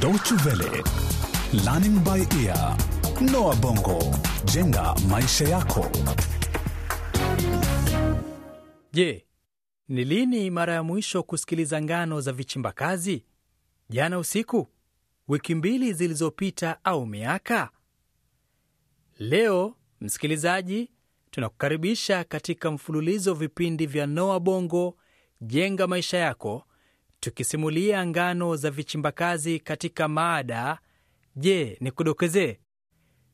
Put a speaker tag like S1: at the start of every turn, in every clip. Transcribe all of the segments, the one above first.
S1: Deutsche Welle, Learning by Ear, Noah Bongo, jenga maisha yako.
S2: Je, ni lini mara ya mwisho kusikiliza ngano za vichimba kazi? Jana usiku? Wiki mbili zilizopita au miaka? Leo, msikilizaji, tunakukaribisha katika mfululizo vipindi vya Noa Bongo jenga maisha yako, tukisimulia ngano za vichimbakazi katika maada Je, nikudokezee?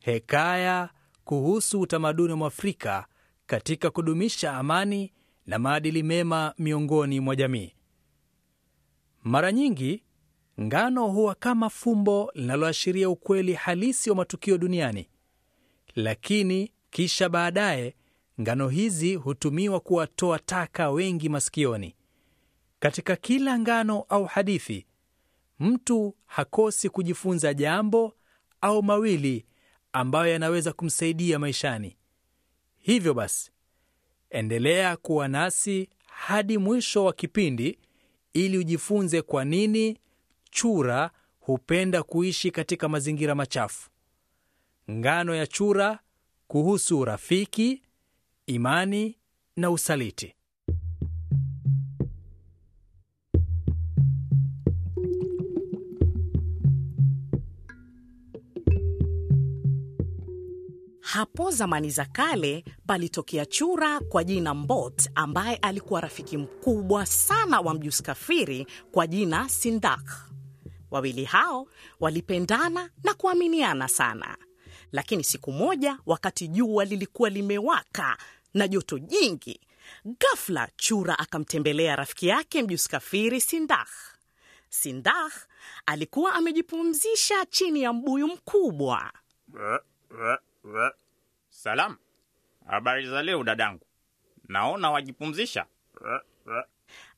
S2: Hekaya kuhusu utamaduni wa Mwafrika katika kudumisha amani na maadili mema miongoni mwa jamii. Mara nyingi ngano huwa kama fumbo linaloashiria ukweli halisi wa matukio duniani, lakini kisha baadaye ngano hizi hutumiwa kuwatoa taka wengi masikioni. Katika kila ngano au hadithi, mtu hakosi kujifunza jambo au mawili ambayo yanaweza kumsaidia maishani. Hivyo basi, endelea kuwa nasi hadi mwisho wa kipindi ili ujifunze kwa nini chura hupenda kuishi katika mazingira machafu. Ngano ya chura kuhusu urafiki, imani na usaliti.
S3: Hapo zamani za kale palitokea chura kwa jina Mbot ambaye alikuwa rafiki mkubwa sana wa mjusi kafiri kwa jina Sindak. Wawili hao walipendana na kuaminiana sana, lakini siku moja, wakati jua lilikuwa limewaka na joto jingi, ghafla chura akamtembelea rafiki yake mjusi kafiri Sindak. Sindak alikuwa amejipumzisha chini ya mbuyu mkubwa.
S4: Salam, habari za leo dadangu? Naona wajipumzisha.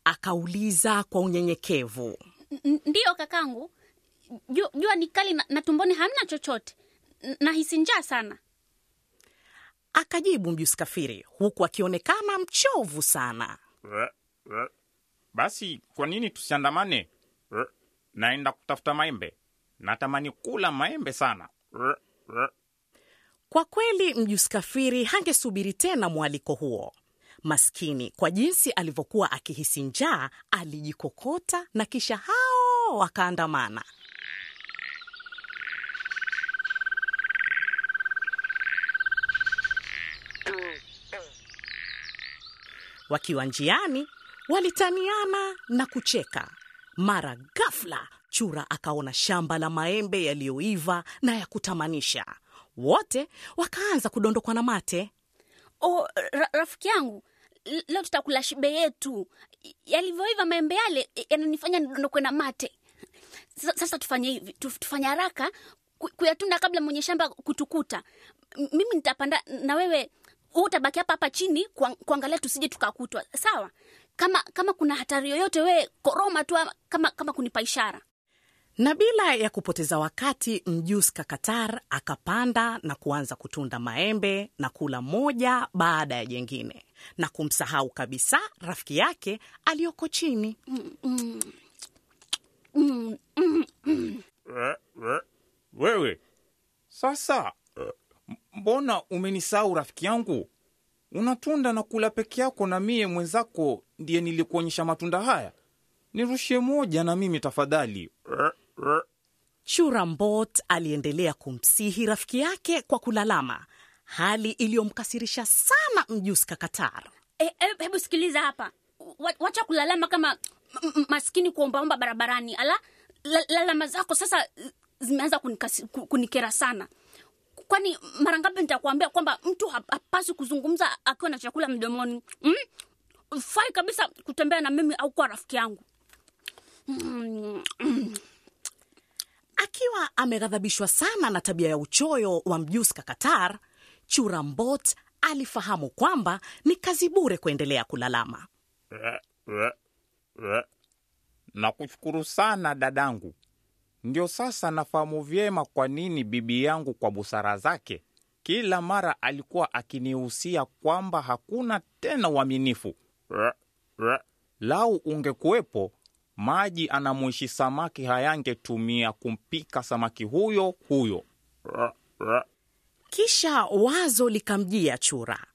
S3: Akauliza kwa unyenyekevu.
S5: Ndiyo kakangu, jua ni kali na, na tumboni hamna chochote, nahisi njaa sana.
S3: Akajibu mjusi kafiri huku akionekana mchovu sana.
S4: Basi kwa nini tusiandamane? Naenda kutafuta maembe, natamani kula maembe sana.
S3: Kwa kweli mjusi kafiri hangesubiri tena mwaliko huo. Maskini, kwa jinsi alivyokuwa akihisi njaa, alijikokota na kisha hao wakaandamana. Wakiwa njiani, walitaniana na kucheka. Mara ghafla, chura akaona shamba la maembe yaliyoiva na ya kutamanisha. Wote wakaanza kudondokwa na mate.
S5: O, ra, rafiki yangu, leo tutakula shibe yetu. Yalivyoiva maembe yale yananifanya nidondokwe na mate. Sasa tufanye hivi, tufanye haraka ku- kuyatunda kabla mwenye shamba kutukuta. Mimi nitapanda na wewe huu utabaki hapa hapa chini kuangalia tusije tukakutwa, sawa? Kama kama kuna hatari yoyote, wewe koroma tu kama kama kunipa ishara.
S3: Na bila ya kupoteza wakati, mjus Kakatar akapanda na kuanza kutunda maembe na kula moja baada ya jengine na kumsahau kabisa rafiki yake aliyoko chini.
S4: Wewe sasa, mbona umenisahau rafiki yangu? Unatunda na kula peke yako, na mie mwenzako ndiye nilikuonyesha matunda haya. Nirushie moja na mimi tafadhali.
S3: Chura Mbot aliendelea kumsihi rafiki yake kwa kulalama, hali iliyomkasirisha sana mjusi Kakatar.
S5: E, e, hebu sikiliza hapa, wacha kulalama kama maskini kuombaomba barabarani. Ala, lalama zako sasa zimeanza kunikera sana. Kwani mara ngapi nitakuambia kwamba mtu hap- hapaswi kuzungumza akiwa na chakula mdomoni? Mm? Fai kabisa kutembea na mimi au kuwa rafiki yangu.
S3: Akiwa ameghadhabishwa sana na tabia ya uchoyo wa mjusi Kakatar, Churambot alifahamu kwamba ni kazi bure kuendelea kulalama.
S4: Nakushukuru sana dadangu. Ndio sasa nafahamu vyema kwa nini bibi yangu kwa busara zake kila mara alikuwa akinihusia kwamba hakuna tena uaminifu. Lau ungekuwepo, maji anamwishi samaki hayangetumia kumpika samaki huyo huyo.
S3: Kisha wazo likamjia chura,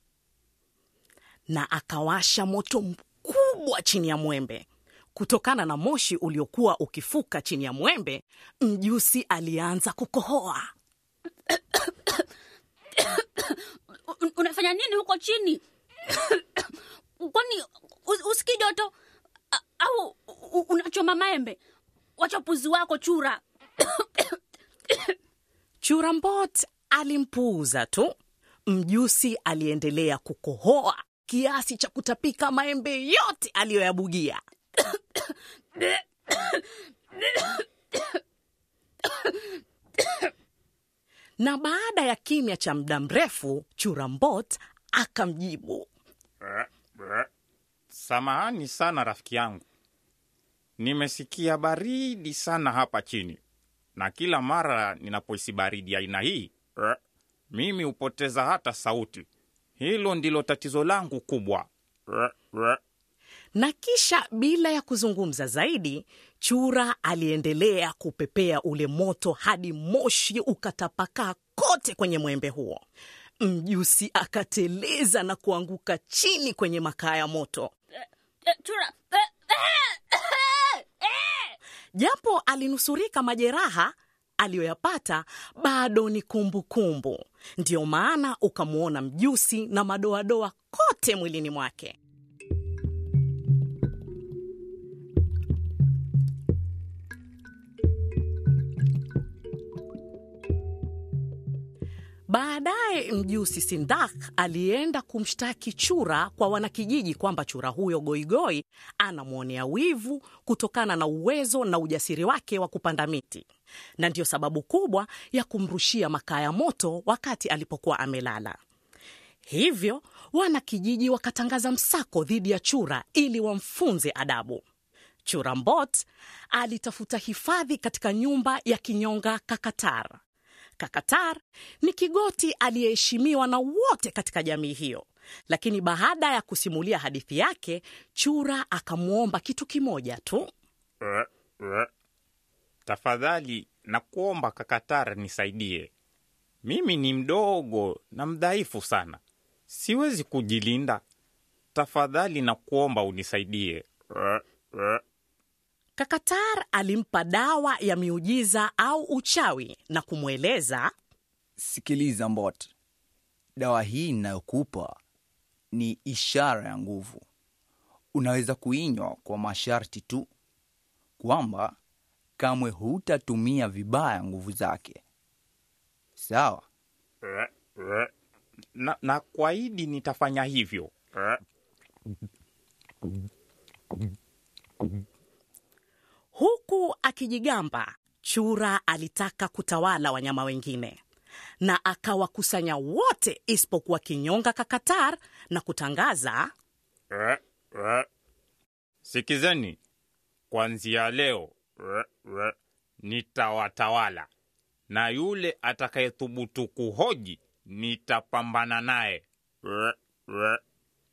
S3: na akawasha moto mkubwa chini ya mwembe. Kutokana na moshi uliokuwa ukifuka chini ya mwembe, mjusi alianza kukohoa.
S5: Unafanya nini huko chini kwani us- usikii joto au unachoma maembe wacha upuzi wako chura
S3: Chura Mbot alimpuuza tu. Mjusi aliendelea kukohoa kiasi cha kutapika maembe yote aliyoyabugia. na baada ya kimya cha muda mrefu, Chura Mbot akamjibu,
S4: Ra, ra. Samahani sana rafiki yangu, nimesikia baridi sana hapa chini, na kila mara ninapohisi baridi aina hii mimi hupoteza hata sauti. Hilo ndilo tatizo langu kubwa.
S3: Na kisha bila ya kuzungumza zaidi, chura aliendelea kupepea ule moto hadi moshi ukatapakaa kote kwenye mwembe huo. Mjusi akateleza na kuanguka chini kwenye makaa ya moto.
S5: Eh, chura eh, eh, eh.
S3: Japo alinusurika majeraha aliyoyapata, bado ni kumbukumbu kumbu. Ndiyo maana ukamwona mjusi na madoadoa kote mwilini mwake. Baadaye mjusi Sindak alienda kumshtaki chura kwa wanakijiji kwamba chura huyo goigoi anamwonea wivu kutokana na uwezo na ujasiri wake wa kupanda miti, na ndiyo sababu kubwa ya kumrushia makaa ya moto wakati alipokuwa amelala. Hivyo wanakijiji wakatangaza msako dhidi ya chura ili wamfunze adabu. Chura Mbot alitafuta hifadhi katika nyumba ya kinyonga Kakatar. Kakatar ni kigoti aliyeheshimiwa na wote katika jamii hiyo, lakini baada ya kusimulia hadithi yake, chura akamwomba kitu kimoja tu.
S4: Ra, ra. Tafadhali nakuomba Kakatar, nisaidie. Mimi ni mdogo na mdhaifu sana, siwezi kujilinda. Tafadhali nakuomba unisaidie.
S3: Kakatar alimpa dawa ya miujiza au uchawi na kumweleza
S6: Sikiliza Mbot, dawa hii ninayokupa ni ishara ya nguvu. Unaweza kuinywa kwa masharti tu kwamba kamwe hutatumia vibaya nguvu zake. Sawa?
S4: Na, na kwaidi nitafanya hivyo.
S3: Akijigamba, chura alitaka kutawala wanyama wengine na akawakusanya wote isipokuwa kinyonga Kakatar na kutangaza
S4: Ra, ra. Sikizeni, kuanzia leo ra, nitawatawala na yule atakayethubutu kuhoji nitapambana naye.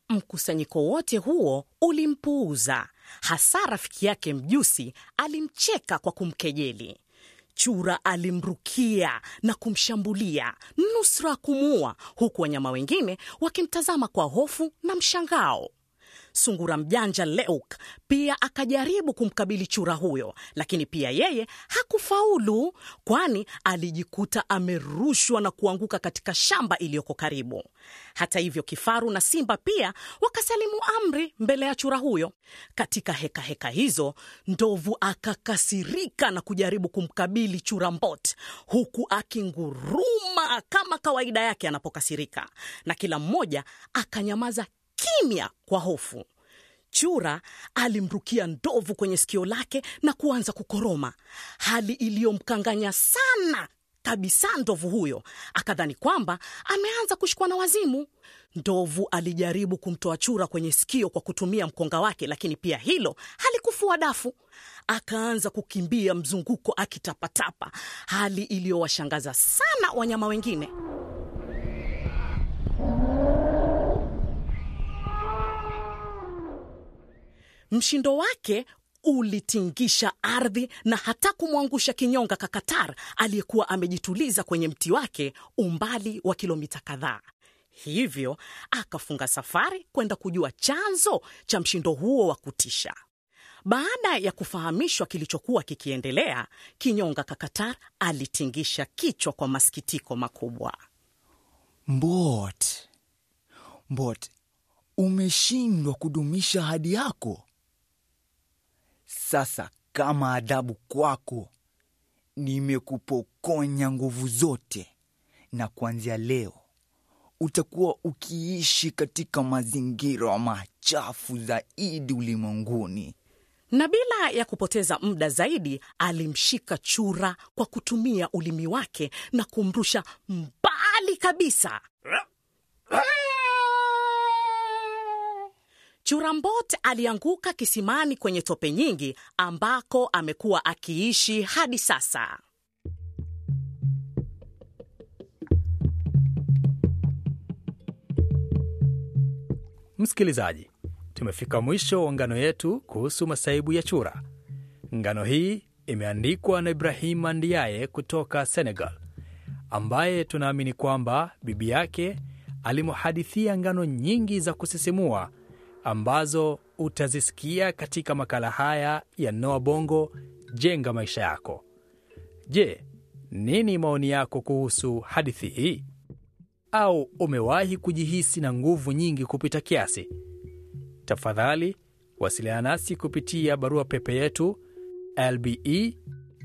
S3: Mkusanyiko wote huo ulimpuuza, hasa rafiki yake mjusi alimcheka kwa kumkejeli. Chura alimrukia na kumshambulia nusra kumuua, huku wanyama wengine wakimtazama kwa hofu na mshangao. Sungura mjanja Leuk pia akajaribu kumkabili chura huyo, lakini pia yeye hakufaulu, kwani alijikuta amerushwa na kuanguka katika shamba iliyoko karibu. Hata hivyo, kifaru na simba pia wakasalimu amri mbele ya chura huyo. Katika hekaheka heka hizo, ndovu akakasirika na kujaribu kumkabili chura Mbot, huku akinguruma kama kawaida yake anapokasirika, na kila mmoja akanyamaza kimya kwa hofu. Chura alimrukia ndovu kwenye sikio lake na kuanza kukoroma, hali iliyomkanganya sana kabisa. Ndovu huyo akadhani kwamba ameanza kushikwa na wazimu. Ndovu alijaribu kumtoa chura kwenye sikio kwa kutumia mkonga wake, lakini pia hilo halikufua dafu. Akaanza kukimbia mzunguko akitapatapa, hali iliyowashangaza sana wanyama wengine. Mshindo wake ulitingisha ardhi na hata kumwangusha kinyonga Kakatar aliyekuwa amejituliza kwenye mti wake umbali wa kilomita kadhaa. Hivyo akafunga safari kwenda kujua chanzo cha mshindo huo wa kutisha. Baada ya kufahamishwa kilichokuwa kikiendelea, kinyonga Kakatar alitingisha kichwa kwa masikitiko makubwa.
S6: Mbot, Mbot, umeshindwa kudumisha ahadi yako. Sasa kama adhabu kwako, nimekupokonya nguvu zote, na kuanzia leo utakuwa ukiishi katika mazingira machafu zaidi ulimwenguni.
S3: Na bila ya kupoteza muda zaidi, alimshika chura kwa kutumia ulimi wake na kumrusha mbali kabisa. Churambot alianguka kisimani kwenye tope nyingi ambako amekuwa akiishi hadi sasa.
S2: Msikilizaji, tumefika mwisho wa ngano yetu kuhusu masaibu ya chura. Ngano hii imeandikwa na Ibrahim Ndiaye kutoka Senegal, ambaye tunaamini kwamba bibi yake alimhadithia ngano nyingi za kusisimua ambazo utazisikia katika makala haya ya Noa Bongo Jenga Maisha Yako. Je, nini maoni yako kuhusu hadithi hii? Au umewahi kujihisi na nguvu nyingi kupita kiasi? Tafadhali wasiliana nasi kupitia barua pepe yetu lbe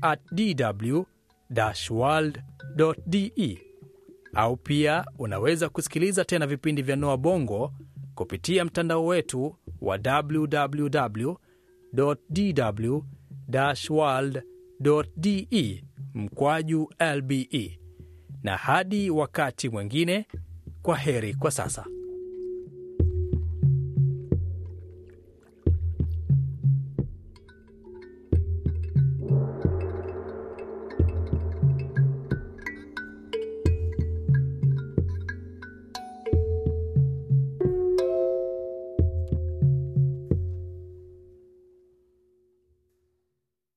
S2: at dw world de, au pia unaweza kusikiliza tena vipindi vya Noa Bongo kupitia mtandao wetu wa www dw de mkwaju lbe. Na hadi wakati mwingine, kwa heri kwa sasa.